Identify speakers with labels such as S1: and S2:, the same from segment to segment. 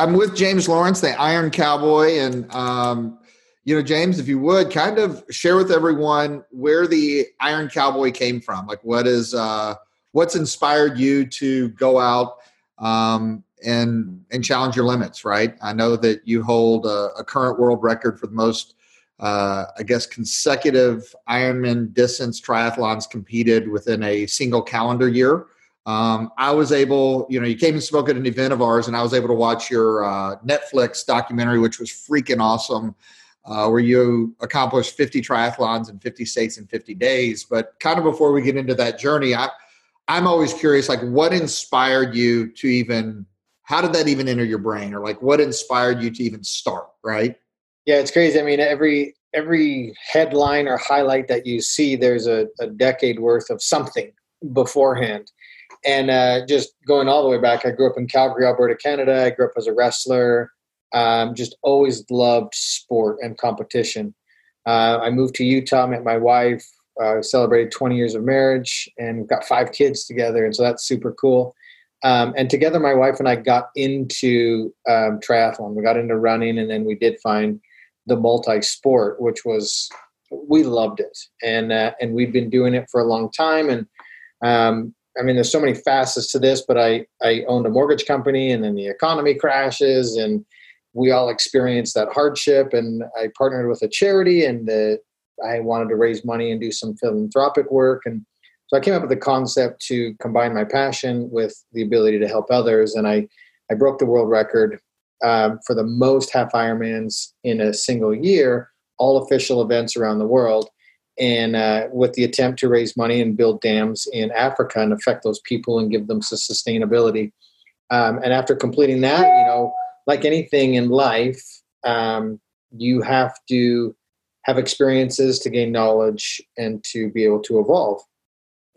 S1: I'm with James Lawrence, the Iron Cowboy, and um, you know, James, if you would kind of share with everyone where the Iron Cowboy came from. Like, what is uh, what's inspired you to go out um, and and challenge your limits? Right. I know that you hold a, a current world record for the most, uh, I guess, consecutive Ironman distance triathlons competed within a single calendar year. Um, I was able, you know, you came and spoke at an event of ours, and I was able to watch your uh, Netflix documentary, which was freaking awesome uh, where you accomplished 50 triathlons in 50 states in 50 days. But kind of before we get into that journey, I, I'm always curious, like what inspired you to even, how did that even enter your brain? Or like what inspired you to even start, right?
S2: Yeah, it's crazy. I mean, every, every headline or highlight that you see, there's a, a decade worth of something beforehand. And uh, just going all the way back, I grew up in Calgary, Alberta, Canada. I grew up as a wrestler. Um, just always loved sport and competition. Uh, I moved to Utah, met my wife, uh, celebrated 20 years of marriage, and got five kids together, and so that's super cool. Um, and together, my wife and I got into um, triathlon. We got into running, and then we did find the multi-sport, which was we loved it, and uh, and we'd been doing it for a long time. And um, I mean, there's so many facets to this, but I I owned a mortgage company, and then the economy crashes, and we all experienced that hardship and i partnered with a charity and uh, i wanted to raise money and do some philanthropic work. And so i came up with the concept to combine my passion with the ability to help others and i i broke the world record um, for the most half ironmans in a single year all official events around the world and uh, with the attempt to raise money and build dams in africa and affect those people and give them sustainability um, and after completing that you know like anything in life, um, you have to have experiences to gain knowledge and to be able to evolve.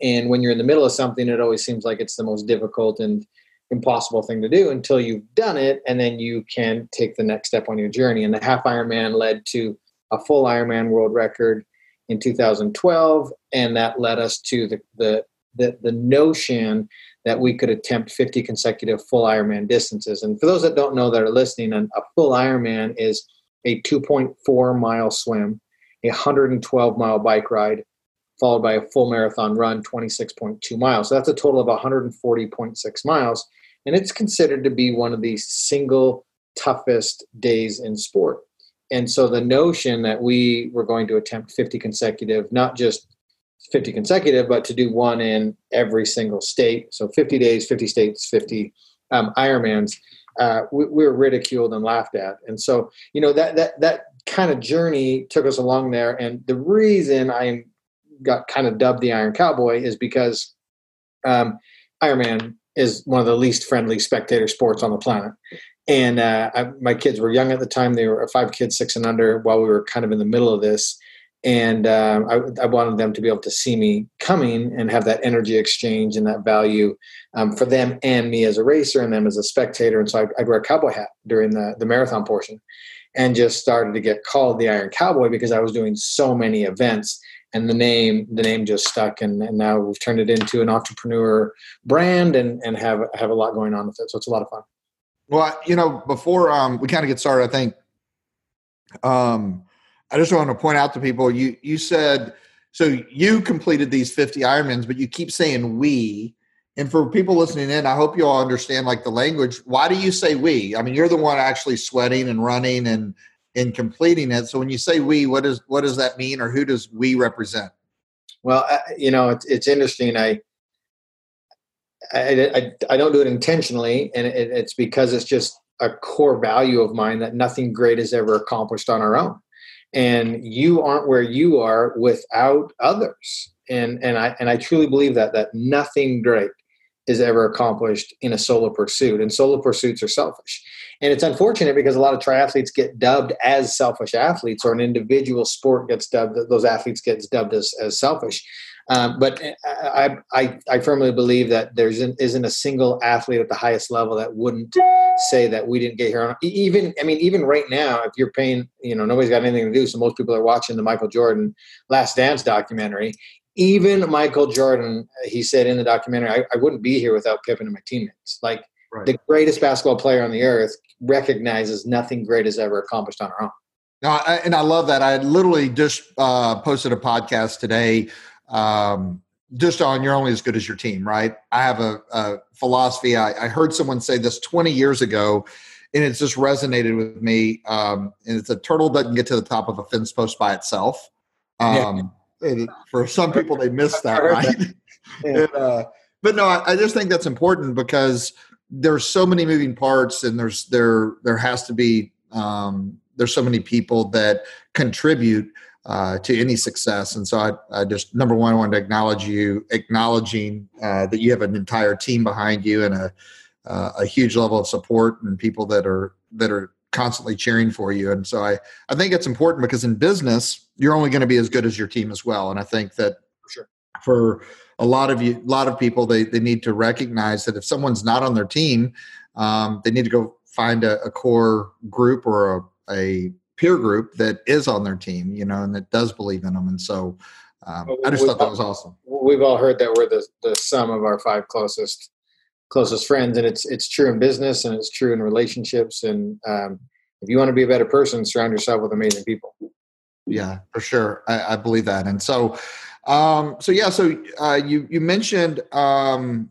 S2: And when you're in the middle of something, it always seems like it's the most difficult and impossible thing to do until you've done it, and then you can take the next step on your journey. And the half Ironman led to a full Ironman world record in 2012, and that led us to the the the, the notion that we could attempt 50 consecutive full Ironman distances. And for those that don't know that are listening, a full Ironman is a 2.4 mile swim, a 112 mile bike ride, followed by a full marathon run, 26.2 miles. So that's a total of 140.6 miles. And it's considered to be one of the single toughest days in sport. And so the notion that we were going to attempt 50 consecutive, not just 50 consecutive, but to do one in every single state. So 50 days, 50 states, 50 um, Ironmans. Uh, we, we, were ridiculed and laughed at, and so you know that that that kind of journey took us along there. And the reason I got kind of dubbed the Iron Cowboy is because um, Ironman is one of the least friendly spectator sports on the planet. And uh, I, my kids were young at the time; they were five kids, six and under. While we were kind of in the middle of this, and um, I, I, wanted them to be able to see me coming and have that energy exchange and that value um, for them and me as a racer and them as a spectator. And so I, I'd wear a cowboy hat during the, the marathon portion and just started to get called the Iron Cowboy because I was doing so many events and the name the name just stuck and, and now we've turned it into an entrepreneur brand and, and have have a lot going on with it. So it's a lot of fun.
S1: Well, you know, before um, we kind of get started, I think um, I just want to point out to people you you said so you completed these 50 Ironmans, but you keep saying we. And for people listening in, I hope you all understand like the language. Why do you say we? I mean, you're the one actually sweating and running and in completing it. So when you say we, what does what does that mean, or who does we represent?
S2: Well, you know, it's it's interesting. I I, I, I don't do it intentionally, and it, it's because it's just a core value of mine that nothing great is ever accomplished on our own. And you aren't where you are without others. And and i and i truly believe that that nothing great is ever accomplished in a solo pursuit and solo pursuits are selfish. And it's unfortunate because a lot of triathletes get dubbed as selfish athletes or an individual sport gets dubbed those athletes gets dubbed as, as selfish um, but I, I, I firmly believe that there isn't a single athlete at the highest level that wouldn't say that we didn't get here. Even I mean, even right now, if you're paying, you know, nobody's got anything to do, so most people are watching the Michael Jordan Last Dance documentary. Even Michael Jordan, he said in the documentary, I, I wouldn't be here without Pippen and my teammates. Like right. the greatest basketball player on the earth recognizes nothing great is ever accomplished on our own.
S1: No, I, and I love that. I literally just uh, posted a podcast today, um, just on "You're only as good as your team." Right? I have a, a philosophy. I, I, heard someone say this 20 years ago, and it's just resonated with me. Um, and it's a turtle doesn't get to the top of a fence post by itself. Um, yeah. for some people, they miss that, right? That. Yeah. and, uh, but no, I, I just think that's important because there's so many moving parts, and there's there there has to be um, there's so many people that contribute uh, to any success. And so I, I, just number one, I wanted to acknowledge you, acknowledging uh, that you have an entire team behind you and a uh, a huge level of support and people that are that are constantly cheering for you. And so I I think it's important because in business you're only going to be as good as your team as well. And I think that
S2: for sure
S1: for a lot of you, a lot of people, they they need to recognize that if someone's not on their team, um, they need to go find a, a core group or a, a peer group that is on their team, you know, and that does believe in them. And so um, I just thought that was awesome.
S2: We've all heard that we're the, the sum of our five closest closest friends, and it's it's true in business and it's true in relationships. And um, if you want to be a better person, surround yourself with amazing people.
S1: Yeah, for sure. I, I believe that. And so, um, so yeah, so uh, you you mentioned um,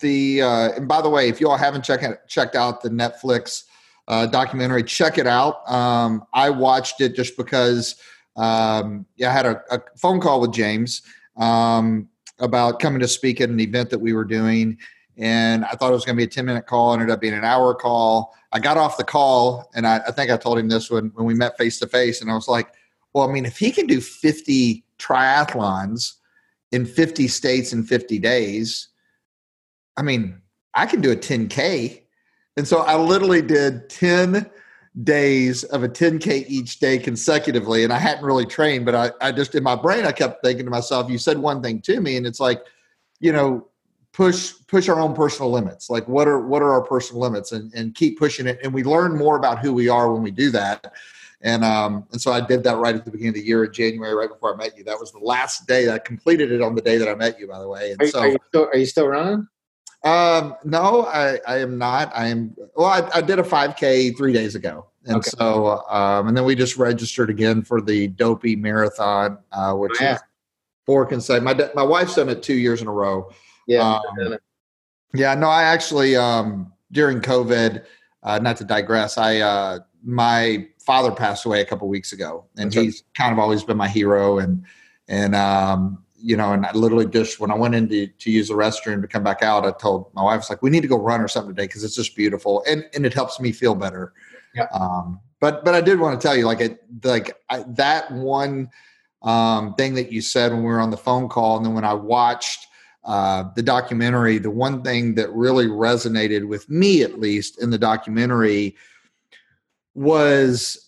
S1: the uh, and by the way, if you all haven't checked checked out the Netflix uh, documentary, check it out. Um, I watched it just because um, yeah, I had a, a, phone call with James um, about coming to speak at an event that we were doing, and I thought it was going to be a ten minute call. Ended up being an hour call. I got off the call, and I, I think I told him this when when we met face to face, and I was like, "Well, I mean, if he can do fifty triathlons in fifty states in fifty days." I mean, I can do a 10K. And so I literally did 10 days of a 10K each day consecutively. And I hadn't really trained, but I, I just, in my brain, I kept thinking to myself, you said one thing to me, and it's like, you know, push push our own personal limits. Like what are what are our personal limits? And, and keep pushing it and we learn more about who we are when we do that. And um and so i did that right at the beginning of the year in january right before i met you. That was the last day. I completed it on the day that i met you by the way. And
S2: are,
S1: so
S2: are you still, are you still running
S1: um, no, I, I am not. I am. Well, I, I did a 5K three days ago, and okay. so um, and then we just registered again for the Dopey Marathon, uh, which oh, yeah. is four consecutive. My my wife's done it two years in a row.
S2: Yeah.
S1: Um, yeah. No, I actually um, during COVID. Uh, not to digress, I uh, my father passed away a couple weeks ago, and That's he's right. kind of always been my hero, and and um, you know, and I literally just when I went in to, to use the restroom to come back out, I told my wife, "Was like, we need to go run or something today because it's just beautiful and and it helps me feel better."
S2: Yeah.
S1: Um, but but I did want to tell you, like it, like I, that one um, thing that you said when we were on the phone call, and then when I watched uh, the documentary, the one thing that really resonated with me, at least in the documentary, was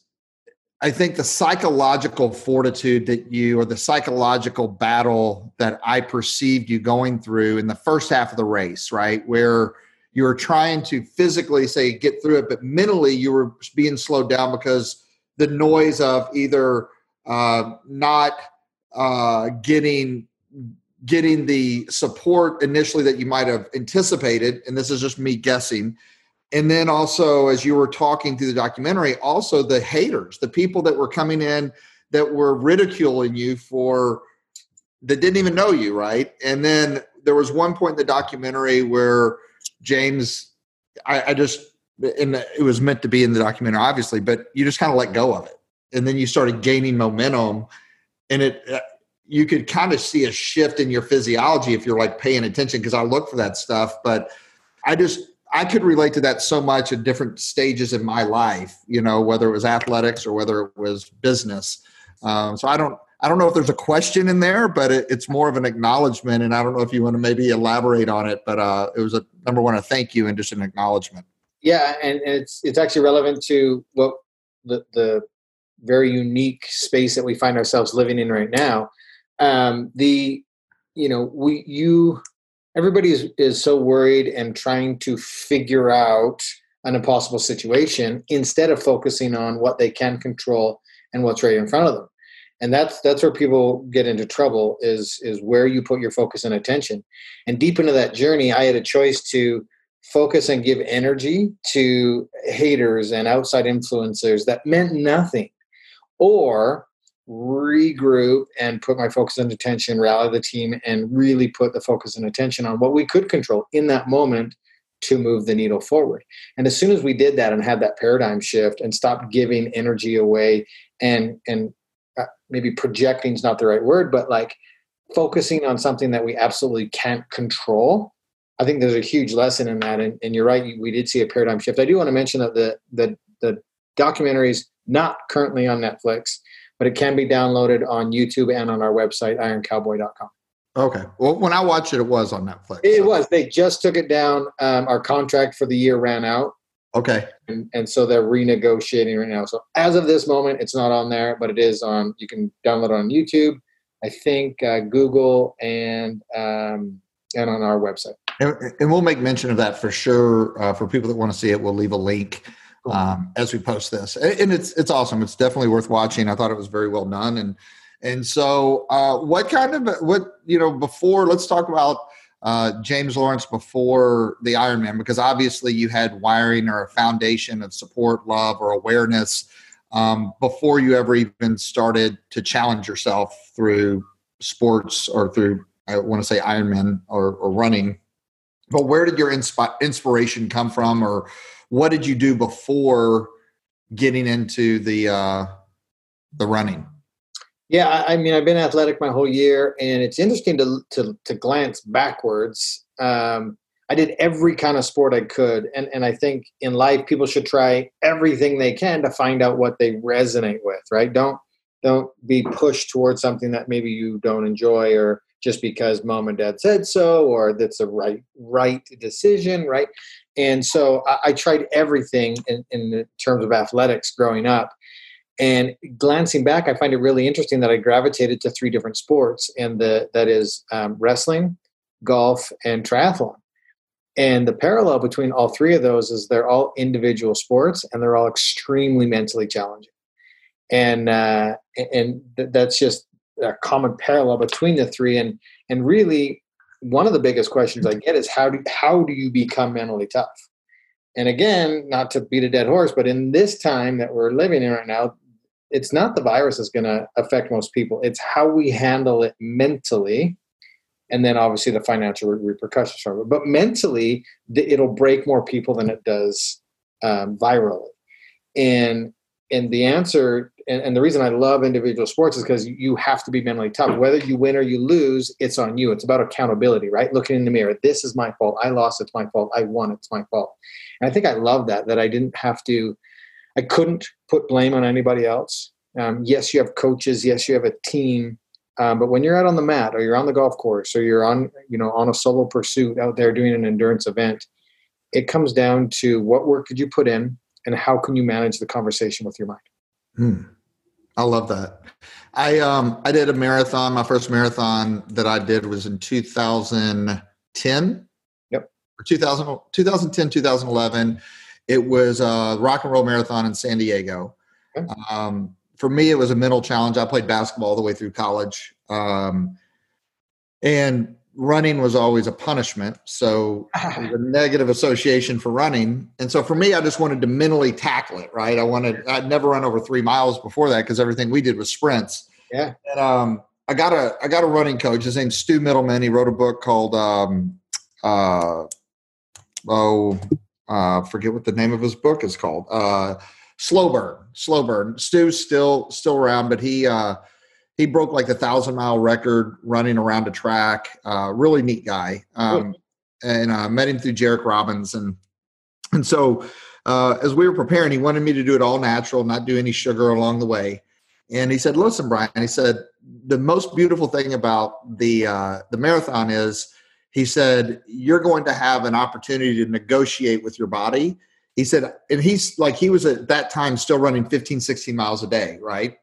S1: I think the psychological fortitude that you, or the psychological battle that I perceived you going through in the first half of the race, right? Where you were trying to physically say get through it, but mentally you were being slowed down because the noise of either uh, not uh, getting getting the support initially that you might have anticipated, and this is just me guessing, and then also as you were talking through the documentary also the haters the people that were coming in that were ridiculing you for that didn't even know you right? And then there was one point in the documentary where james i, I just and it was meant to be in the documentary obviously but you just kind of let go of it. And then you started gaining momentum and it uh, you could kind of see a shift in your physiology if you're like paying attention because i look for that stuff but i just I could relate to that so much at different stages in my life, you know, whether it was athletics or whether it was business. Um, so I don't, I don't know if there's a question in there, but it, it's more of an acknowledgement. And I don't know if you want to maybe elaborate on it, but uh, it was a number one, a thank you and just an acknowledgement.
S2: Yeah, and it's it's actually relevant to what the the very unique space that we find ourselves living in right now. Um, the you know we you everybody is, is so worried and trying to figure out an impossible situation instead of focusing on what they can control and what's right in front of them. And that's that's where people get into trouble is is where you put your focus and attention. And deep into that journey i had a choice to focus and give energy to haters and outside influencers that meant nothing, or regroup and put my focus and attention, rally the team, and really put the focus and attention on what we could control in that moment to move the needle forward. And as soon as we did that and had that paradigm shift and stopped giving energy away and and uh, maybe projecting is not the right word, but like focusing on something that we absolutely can't control. I think there's a huge lesson in that. And, and you're right, we did see a paradigm shift. I do want to mention that the the the documentary is not currently on Netflix, but it can be downloaded on YouTube and on our website, ironcowboy.com.
S1: Okay. Well, when I watched it, it was on Netflix.
S2: It so. was. They just took it down. Um, our contract for the year ran out.
S1: Okay.
S2: And, and so they're renegotiating right now. So as of this moment, it's not on there, but it is on. You can download it on YouTube. I think uh, Google and um, and on our website.
S1: And, and, we'll make mention of that for sure uh, for people that want to see it. We'll leave a link um, as we post this, and it's it's awesome. It's definitely worth watching. I thought it was very well done, and and so uh, what kind of what you know before? Let's talk about uh, James Lawrence before the Ironman because obviously you had wiring or a foundation of support, love, or awareness um, before you ever even started to challenge yourself through sports or through I want to say Ironman or, or running. But where did your inspi- inspiration come from, or what did you do before getting into the uh, the running?
S2: Yeah, I mean, I've been athletic my whole year, and it's interesting to to, to glance backwards. Um, I did every kind of sport I could, and and I think in life people should try everything they can to find out what they resonate with. Right? Don't don't be pushed towards something that maybe you don't enjoy, or just because mom and dad said so, or that's a right right decision. Right? And so I, I tried everything in, in terms of athletics growing up. And glancing back, I find it really interesting that I gravitated to three different sports, and the, that is um, wrestling, golf, and triathlon. And the parallel between all three of those is they're all individual sports, and they're all extremely mentally challenging. And uh, and th- that's just a common parallel between the three. And and really, one of the biggest questions I get is how do how do you become mentally tough? And again, not to beat a dead horse, but in this time that we're living in right now, it's not the virus that's going to affect most people. It's how we handle it mentally, and then obviously the financial repercussions from it. But mentally, it'll break more people than it does um, virally. And and the answer and, and, the reason I love individual sports is because you have to be mentally tough. Whether you win or you lose, it's on you. It's about accountability, right? Looking in the mirror. This is my fault. I lost. It's my fault. I won. It's my fault. And I think I love that, that I didn't have to, I couldn't put blame on anybody else. Um, yes, you have coaches. Yes, you have a team. Um, but when you're out on the mat or you're on the golf course or you're on, you know, on a solo pursuit out there doing an endurance event, it comes down to what work did you put in and how can you manage the conversation with your mind.
S1: Hmm. I love that. I um I did a marathon. My first marathon that I did was in 2010.
S2: Yep.
S1: Or 2000, 2010, 2011. It was a rock and roll marathon in San Diego. Okay. Um, for me, it was a mental challenge. I played basketball all the way through college. Um, and running was always a punishment. So a negative association for running. And so for me, I just wanted to mentally tackle it, right? I wanted, I'd never run over three miles before that because everything we did was sprints.
S2: Yeah.
S1: And, um, I got a, I got a running coach. His name's Stu Mittleman. He wrote a book called, um, uh, oh, uh, forget what the name of his book is called. Uh, Slow Burn, Slow Burn. Stu's still, still around, but he, uh, he broke like the thousand mile record running around a track. Uh, really neat guy. Um, and uh, met him through Jairek Robbins, and and so uh, as we were preparing, he wanted me to do it all natural, not do any sugar along the way. And he said, "Listen, Brian," he said, "the most beautiful thing about the uh, the marathon is." He said, You're going to have an opportunity to negotiate with your body. He said, and he's like, he was at that time still running 15, 16 miles a day, right?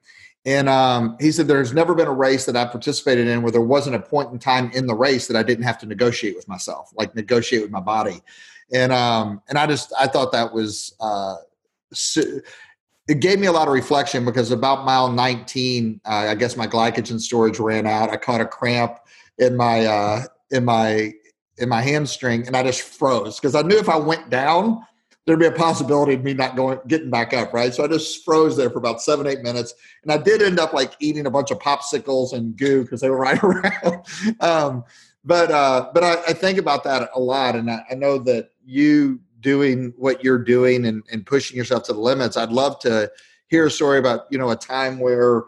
S1: And um, he said, There's never been a race that I participated in where there wasn't a point in time in the race that I didn't have to negotiate with myself, like negotiate with my body. And um, and I just I thought that was uh, it gave me a lot of reflection because about mile 19, uh, I guess my glycogen storage ran out. I caught a cramp in my uh, in my in my hamstring and I just froze because I knew if I went down, there'd be a possibility of me not going getting back up, right? So I just froze there for about seven, eight minutes. And I did end up like eating a bunch of popsicles and goo because they were right around. um, but uh, but I, I, think about that a lot, and I, I, know that you doing what you're doing and, and pushing yourself to the limits. I'd love to hear a story about you know a time where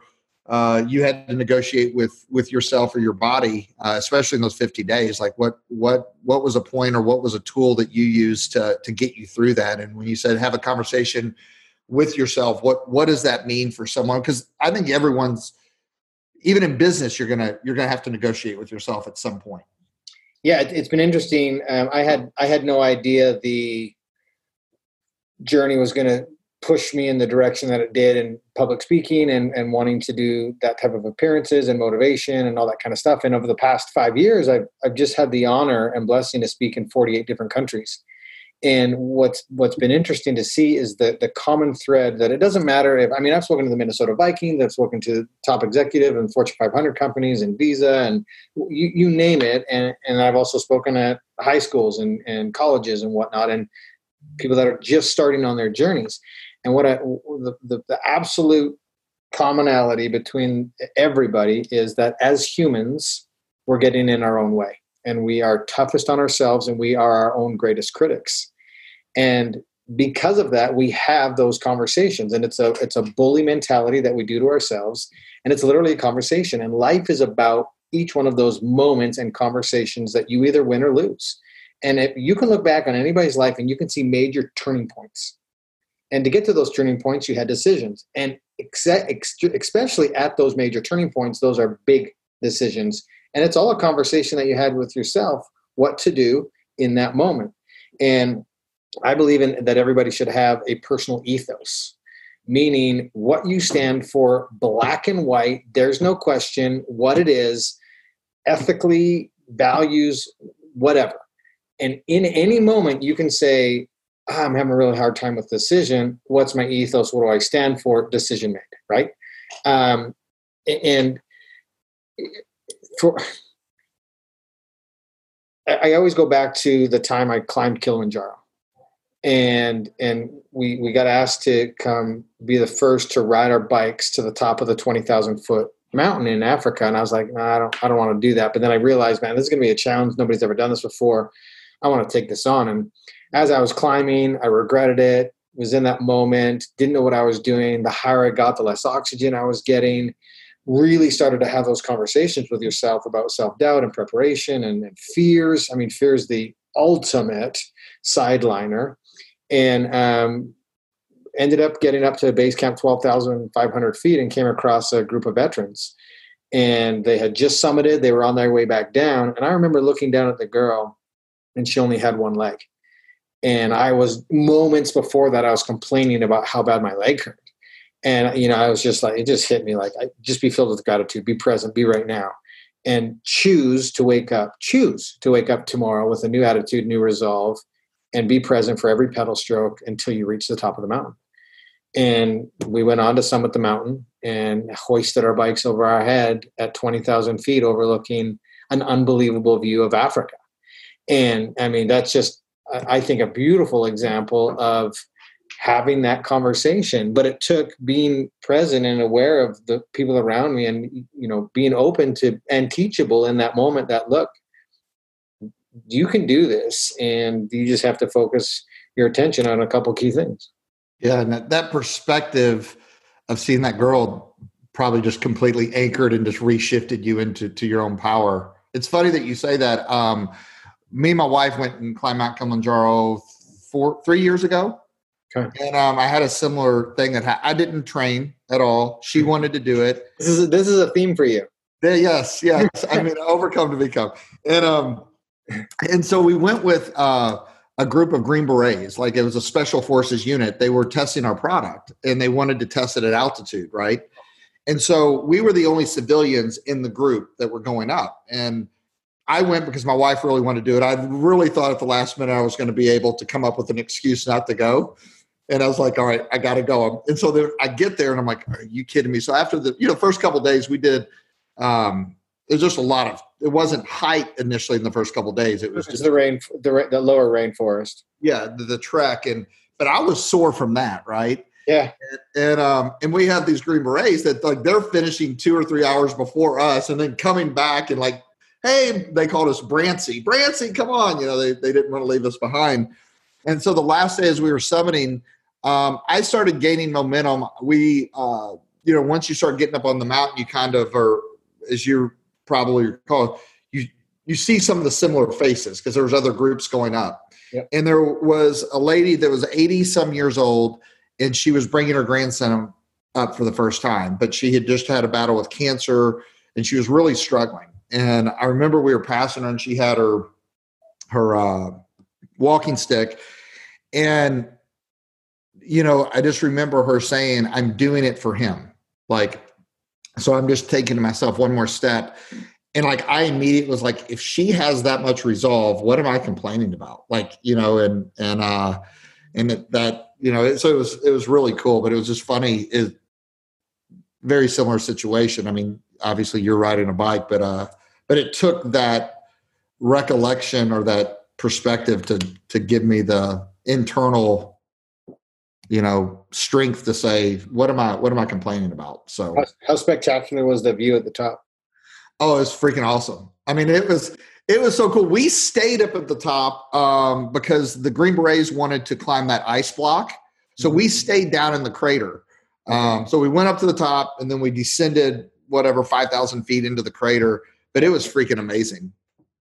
S1: uh, you had to negotiate with with yourself or your body, uh, especially in those 50 days. Like what what what was a point or what was a tool that you used to to get you through that? And when you said have a conversation with yourself, what what does that mean for someone? Because I think everyone's even in business, you're gonna you're gonna have to negotiate with yourself at some point.
S2: Yeah, it's been interesting. Um, I had I had no idea the journey was to pushed me in the direction that it did in public speaking and, and wanting to do that type of appearances and motivation and all that kind of stuff. And over the past five years, I've, I've just had the honor and blessing to speak in 48 different countries. And what's what's been interesting to see is that the common thread that it doesn't matter if I mean I've spoken to the Minnesota Vikings, I've spoken to top executive and Fortune 500 companies and Visa and you, you name it, and and I've also spoken at high schools and, and colleges and whatnot, and people that are just starting on their journeys. And what I, the, the, the absolute commonality between everybody is that as humans, we're getting in our own way and we are toughest on ourselves and we are our own greatest critics. And because of that, we have those conversations and it's a it's a bully mentality that we do to ourselves. And it's literally a conversation. And life is about each one of those moments and conversations that you either win or lose. And if you can look back on anybody's life and you can see major turning points and to get to those turning points, you had decisions. And especially at those major turning points, those are big decisions. And it's all a conversation that you had with yourself what to do in that moment. And I believe in that everybody should have a personal ethos, meaning what you stand for, black and white. There's no question what it is, ethically, values, whatever. And in any moment, you can say, I'm having a really hard time with decision. What's my ethos? What do I stand for? Decision made, right? Um, and for I always go back to the time I climbed Kilimanjaro, and and we we got asked to come be the first to ride our bikes to the top of the twenty thousand foot mountain in Africa, and I was like, I don't I don't want to do that. But then I realized, man, this is going to be a challenge. Nobody's ever done this before. I want to take this on, and as I was climbing, I regretted it, was in that moment, didn't know what I was doing. The higher I got, the less oxygen I was getting. Really started to have those conversations with yourself about self doubt and preparation and, and, fears. I mean, fear is the ultimate sideliner. And um, ended up getting up to base camp 12,500 feet and came across a group of veterans. And they had just summited, they were on their way back down. And I remember looking down at the girl, and she only had one leg and I was moments before that I was complaining about how bad my leg hurt. And you know, I was just like, it just hit me like, I, just be filled with gratitude, be present, be right now, and choose to wake up. Choose to wake up tomorrow with a new attitude, new resolve, and be present for every pedal stroke until you reach the top of the mountain. And we went on to summit the mountain and hoisted our bikes over our head at twenty thousand feet, overlooking an unbelievable view of Africa. And I mean, that's just I think, a beautiful example of having that conversation. But it took being present and aware of the people around me and, you know, being open to and teachable in that moment that, look, you can do this and you just have to focus your attention on a couple key things.
S1: Yeah. And that, that perspective of seeing that girl probably just completely anchored and just reshifted you into to your own power. It's funny that you say that. Um, me and my wife went and climbed Mount Kilimanjaro four, three years ago. Okay. And um, I had a similar thing that ha- I didn't train at all. She wanted to do it.
S2: This is a, this is a theme for you.
S1: Yeah, yes, yes. I mean, overcome to become. And um, and so we went with uh, a group of Green Berets. Like it was a special forces unit. They were testing our product, and they wanted to test it at altitude, right? And so we were the only civilians in the group that were going up, and I went because my wife really wanted to do it. I really thought at the last minute I was going to be able to come up with an excuse not to go. And I was like, all right, I got to go. And so there, I get there and I'm like, are you kidding me? So after the, you know, first couple days we did, um, there's just a lot of, it wasn't height initially in the first couple days. It was just
S2: the rain, the the lower rainforest.
S1: yeah the, the trek and but I was sore from that right.
S2: Yeah,
S1: and um and we have these green berets that like they're finishing two or three hours before us and then coming back and like hey they called us brancy. Brancy come on. You know they, they didn't want to leave us behind. And so the last day as we were summiting um i started gaining momentum. We uh you know once you start getting up on the mountain you kind of are as you probably recall you you see some of the similar faces because there was other groups going up.
S2: Yep.
S1: and there was a lady that was 80 some years old and she was bringing her grandson up for the first time, but she had just had a battle with cancer and she was really struggling. And I remember we were passing her and she had her her uh, walking stick, and you know I just remember her saying, "I'm doing it for him." Like, so I'm just taking myself one more step. And like I immediately was like, if she has that much resolve, what am I complaining about? Like, you know, and and uh and that, that you know, it, so it was it was really cool, but it was just funny. It very similar situation. I mean, obviously you're riding a bike, but uh, but it took that recollection or that perspective to to give me the internal, you know, strength to say what am I what am I complaining about? So
S2: how, how spectacular was the view at the top?
S1: Oh, it was freaking awesome. I mean, it was it was so cool. We stayed up at the top um, because the Green Berets wanted to climb that ice block. So we stayed down in the crater. Um, so we went up to the top and then we descended whatever 5,000 feet into the crater. But it was freaking amazing.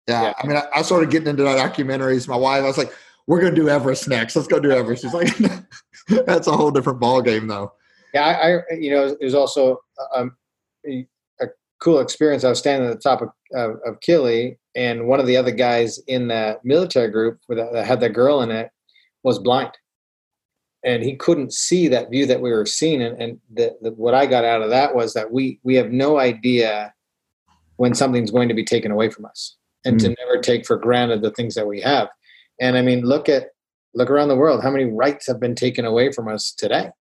S1: Yeah.
S2: Yeah.
S1: I mean, I, I started getting into that documentaries. My wife, I was like, we're going to do Everest next. Let's go do Everest. She's like, that's a whole different ball game, though.
S2: Yeah, I, I you know, it was also um, a, cool experience. I was standing at the top of, of, of Kili, and one of the other guys in that military group that had that girl in it was blind, and he couldn't see that view that we were seeing. And, and the, the, what I got out of that was that we we have no idea when something's going to be taken away from us, and to never take for granted the things that we have. And I mean, look at look around the world. How many rights have been taken away from us today?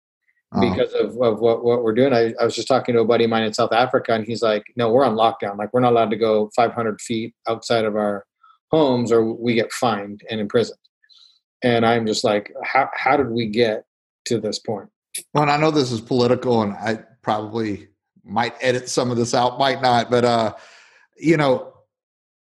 S1: Um,
S2: because of, of what, what we're doing. I, I was just talking to a buddy of mine in South Africa, and he's like, "No, we're on lockdown. Like, we're not allowed to go 500 feet outside of our homes, or we get fined and imprisoned." And I'm just like, "How how did we get to this point?"
S1: Well, and I know this is political, and I probably might edit some of this out, might not, but uh, you know,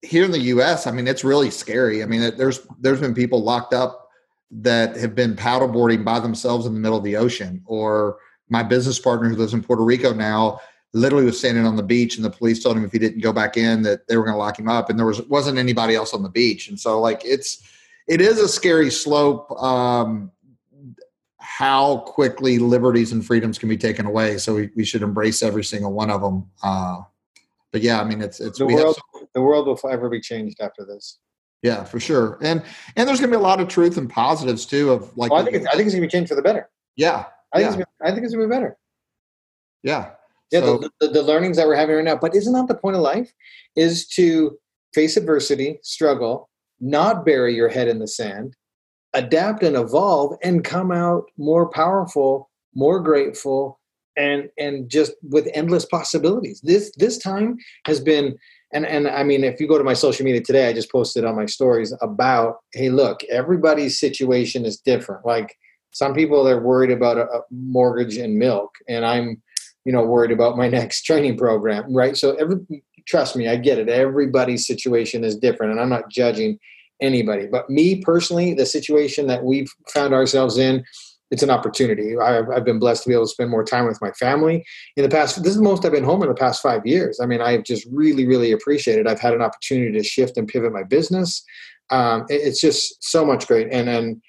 S1: here in the U.S., I mean, it's really scary. I mean, it, there's there's been people locked up that have been paddleboarding by themselves in the middle of the ocean, or my business partner who lives in Puerto Rico now literally was standing on the beach and the police told him if he didn't go back in that they were going to lock him up and there was wasn't anybody else on the beach and so like it's it is a scary slope um how quickly liberties and freedoms can be taken away. So we, we should embrace every single one of them. Uh, but yeah, I mean, it's it's
S2: The
S1: we have
S2: world,
S1: so-
S2: the world will forever be changed after this.
S1: yeah for sure, and and there's going to be a lot of truth and positives too of like
S2: Well, I think it's, I think it's going to be changed for the better.
S1: yeah
S2: I think
S1: Yeah.
S2: it's gonna, I think it's going to be better.
S1: yeah
S2: Yeah,
S1: So-
S2: the, the, the learnings that we're having right now. But isn't that the point of life? Is to face adversity, struggle, not bury your head in the sand, adapt and evolve, and come out more powerful, more grateful, and and just with endless possibilities. This this time has been. And, and I mean, if you go to my social media today, I just posted on my stories about, hey, look, everybody's situation is different. Like some people, they're worried about a, a mortgage and milk, and I'm you know worried about my next training program right so every trust me i get it. Everybody's situation is different and i'm not judging anybody. But me personally the situation that we've found ourselves in it's an opportunity. I've, I've been blessed to be able to spend more time with my family in the past this is the most i've been home in the past five years. I mean i've just really really appreciated i've had an opportunity to shift and pivot my business. Um, it- it's just so much great. And then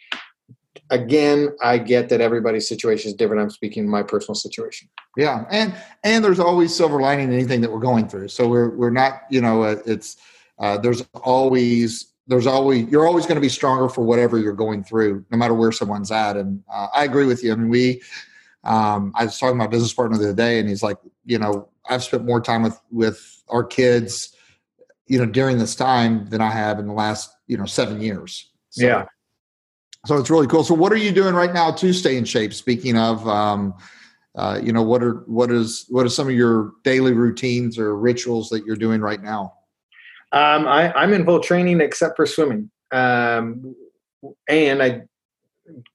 S2: again i get that everybody's situation is different. I'm speaking my personal situation.
S1: Yeah and and there's always silver lining in anything that we're going through. So we're we're not you know uh, it's uh, there's always there's always you're always going to be stronger for whatever you're going through no matter where someone's at. And uh, i agree with you. I mean we um, i was talking to my business partner the other day and he's like you know i've spent more time with with our kids you know during this time than i have in the last you know seven years. So,
S2: Yeah.
S1: So it's really cool so what are you doing right now to stay in shape speaking of um, uh, you know what are what is what are some of your daily routines or rituals that you're doing right now
S2: Um, I, I'm in full training except for swimming. Um, and I,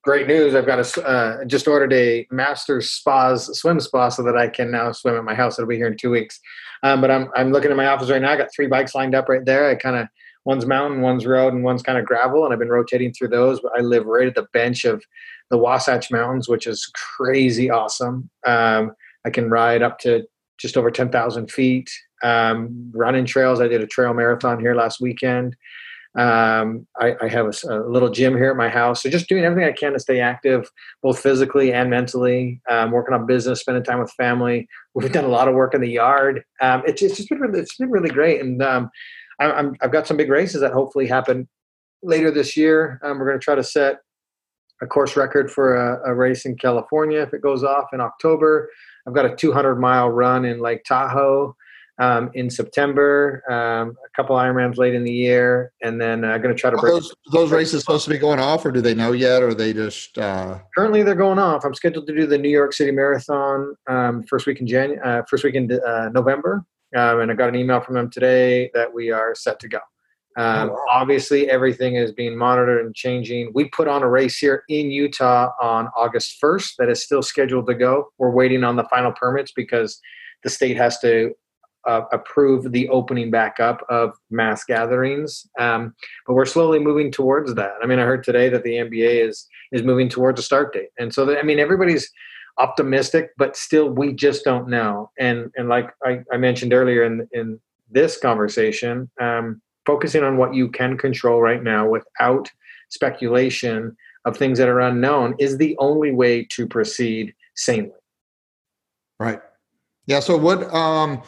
S2: great news! I've got a uh, just ordered a master's spas swim spa so that I can now swim at my house. It'll be here in two weeks. Um, but I'm I'm looking at my office right now. I got three bikes lined up right there. I kind of one's mountain, one's road, and one's kind of gravel, and I've been rotating through those. I live right at the bench of the Wasatch Mountains, which is crazy awesome. Um, I can ride up to just over 10,000 feet. Um, running trails. I did a trail marathon here last weekend. Um, I, I, have a, a, little gym here at my house. So just doing everything I can to stay active, both physically and mentally. Um, working on business, spending time with family. We've done a lot of work in the yard. Um, it's, it's, just been really, it's been really great. And um, I, have got some big races that hopefully happen later this year. Um, we're going to try to set a course record for a, a race in California if it goes off in October. I've got a 200 mile run in Lake Tahoe um, in September, um, a couple Ironmans late in the year, and then I'm uh, going to try to
S1: break. Those, those races supposed to be going off, or do they know yet, or they just? Uh...
S2: Currently, they're going off. I'm scheduled to do the New York City Marathon um, first week in January, uh, first week in uh, November, um, and I got an email from them today that we are set to go. Um, oh, wow. Obviously, everything is being monitored and changing. We put on a race here in Utah on August 1st that is still scheduled to go. We're waiting on the final permits because the state has to uh, approve the opening back up of mass gatherings. Um, but we're slowly moving towards that. I mean, I heard today that the NBA is is moving towards a start date, and so I mean, everybody's optimistic, but still, we just don't know. And and like I, I mentioned earlier in in this conversation, um, focusing on what you can control right now without speculation of things that are unknown is the only way to proceed sanely.
S1: Right. Yeah. So what? Um,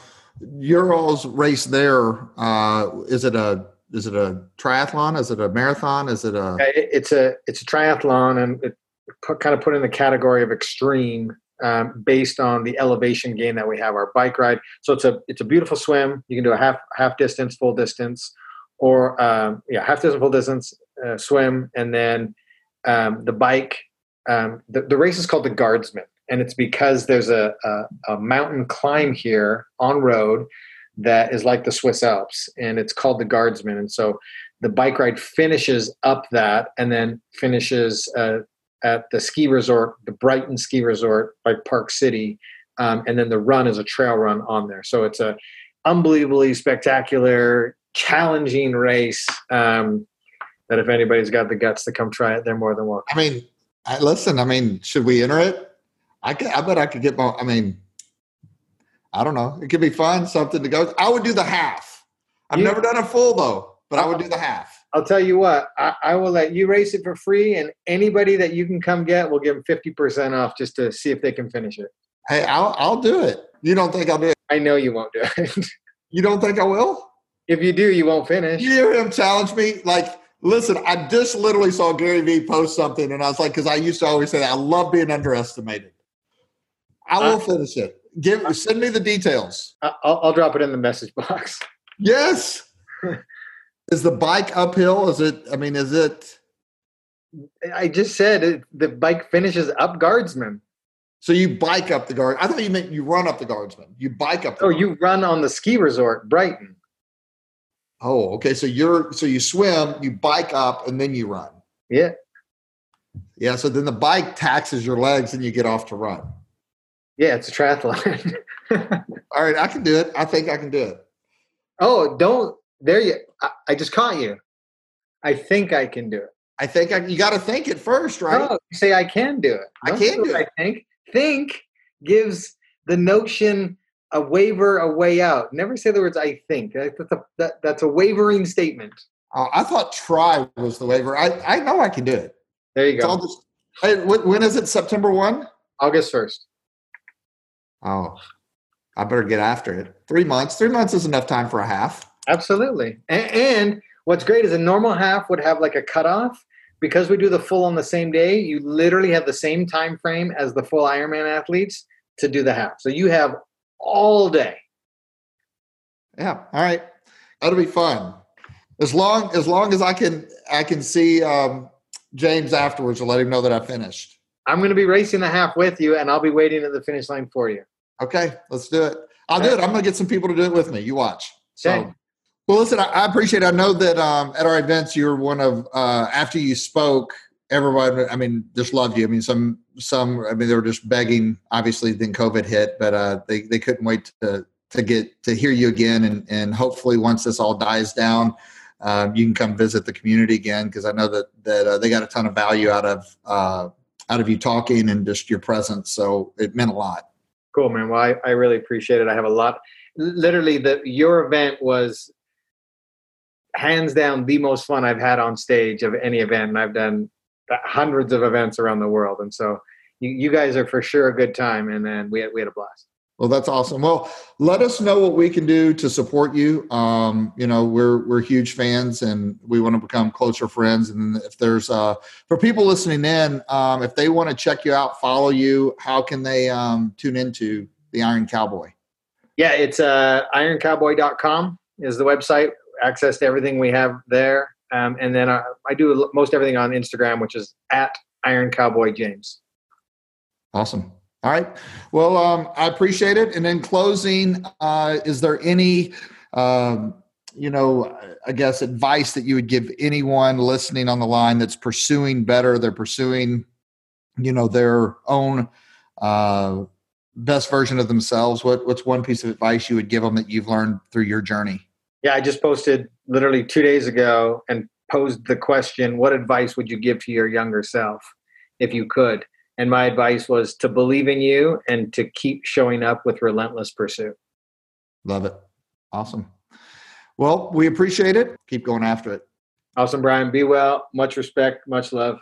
S1: your all's race there uh, is it a is it a triathlon? Is it a marathon? Is it a?
S2: It's a it's a triathlon, and it put, kind of put in the category of extreme um, based on the elevation gain that we have. Our bike ride, so it's a it's a beautiful swim. You can do a half half distance, full distance, or um, yeah, half distance, full distance uh, swim, and then um, the bike. Um, the, the race is called the Guardsman and it's because there's a, a, a, mountain climb here on road that is like the Swiss Alps, and it's called the Guardsman. And so the bike ride finishes up that, and then finishes uh, at the ski resort, the Brighton Ski Resort by Park City, um, and then the run is a trail run on there. So it's a unbelievably spectacular, challenging race. Um, that if anybody's got the guts to come try it, they're more than welcome.
S1: I mean, I, listen. I mean, should we enter it? I could, I bet I could get my. I mean, I don't know. It could be fun, something to go. I would do the half. I've never done a full though, but I would do the half.
S2: I'll tell you what. I, I, will let you race it for free, and anybody that you can come get, will give them fifty percent off just to see if they can finish it.
S1: Hey, I'll I'll do it. You don't think I'll do it?
S2: I know you won't do it.
S1: you don't think I will?
S2: If you do, you won't finish.
S1: You hear him challenge me like. Listen, I just literally saw Gary Vee post something, and I was like, because I used to always say that I love being underestimated. I will uh, finish it. Give send me the details.
S2: I'll, I'll drop it in the message box.
S1: Yes. is the bike uphill? Is it? I mean, is it?
S2: I just said it, the bike finishes up Guardsman.
S1: So you bike up the guard. I thought you meant you run up the Guardsman. You bike up.
S2: oh, you run on the ski resort, Brighton.
S1: Oh, okay. So you're so you swim, you bike up, and then you run.
S2: Yeah.
S1: Yeah. So then the bike taxes your legs, and you get off to run.
S2: Yeah, it's a triathlon.
S1: All right, I can do it. I think I can do it.
S2: Oh, don't there you I, I just caught you. I think I can do it.
S1: I think I, you got to think it first, right? No,
S2: you say I can do it.
S1: Don't I can do it.
S2: I think think gives the notion a waiver, a way out. Never say the words "I think." That's a, that, that's a wavering statement.
S1: Oh, I thought try was the waiver. I, I know I can do it.
S2: There you go.
S1: Just, hey, when is it? September one.
S2: August first.
S1: Oh, I better get after it. Three months. Three months is enough time for a half.
S2: Absolutely. And, and what's great is a normal half would have like a cutoff. Because we do the full on the same day, you literally have the same time frame as the full Ironman athletes to do the half. So you have all day.
S1: Yeah. All right. That'll be fun. As long as long as I can I can see um, James afterwards to let him know that I finished.
S2: I'm going to be racing the half with you, and I'll be waiting at the finish line for you.
S1: Okay, let's do it. I'll do it. I'm going to get some people to do it with me. You watch. So, Well, listen, I, appreciate. It. I know that um, at our events, you're one of uh, after you spoke, everyone. I mean, just loved you. I mean, some some. I mean, they were just begging. Obviously, then COVID hit, but uh, they they couldn't wait to to get to hear you again, and and hopefully once this all dies down. Um, you can come visit the community again because I know that that uh, they got a ton of value out of uh, out of you talking and just your presence. So it meant a lot.
S2: Cool, man. Well, I, I really appreciate it. I have a lot. Literally, the your event was hands down the most fun I've had on stage of any event, and I've done hundreds of events around the world. And so, you, you guys are for sure a good time, and then we had, we had a blast.
S1: Well, that's awesome. Well, let us know what we can do to support you. Um, you know, we're we're huge fans, and we want to become closer friends. And if there's uh, for people listening in, um, if they want to check you out, follow you, how can they um, tune into the Iron Cowboy?
S2: Yeah, it's uh, ironcowboy.com is the website. Access to everything we have there, um, and then I, I do most everything on Instagram, which is at Iron Cowboy James.
S1: Awesome. All right. Well, um, I appreciate it. And in closing, uh, is there any, um, you know, I guess advice that you would give anyone listening on the line that's pursuing better? They're pursuing, you know, their own uh, best version of themselves. What What's one piece of advice you would give them that you've learned through your journey?
S2: Yeah, I just posted literally two days ago and posed the question: What advice would you give to your younger self if you could? And my advice was to believe in you and to keep showing up with relentless pursuit.
S1: Love it. Awesome. Well, we appreciate it. Keep going after it.
S2: Awesome, Brian. Be well. Much respect. Much love.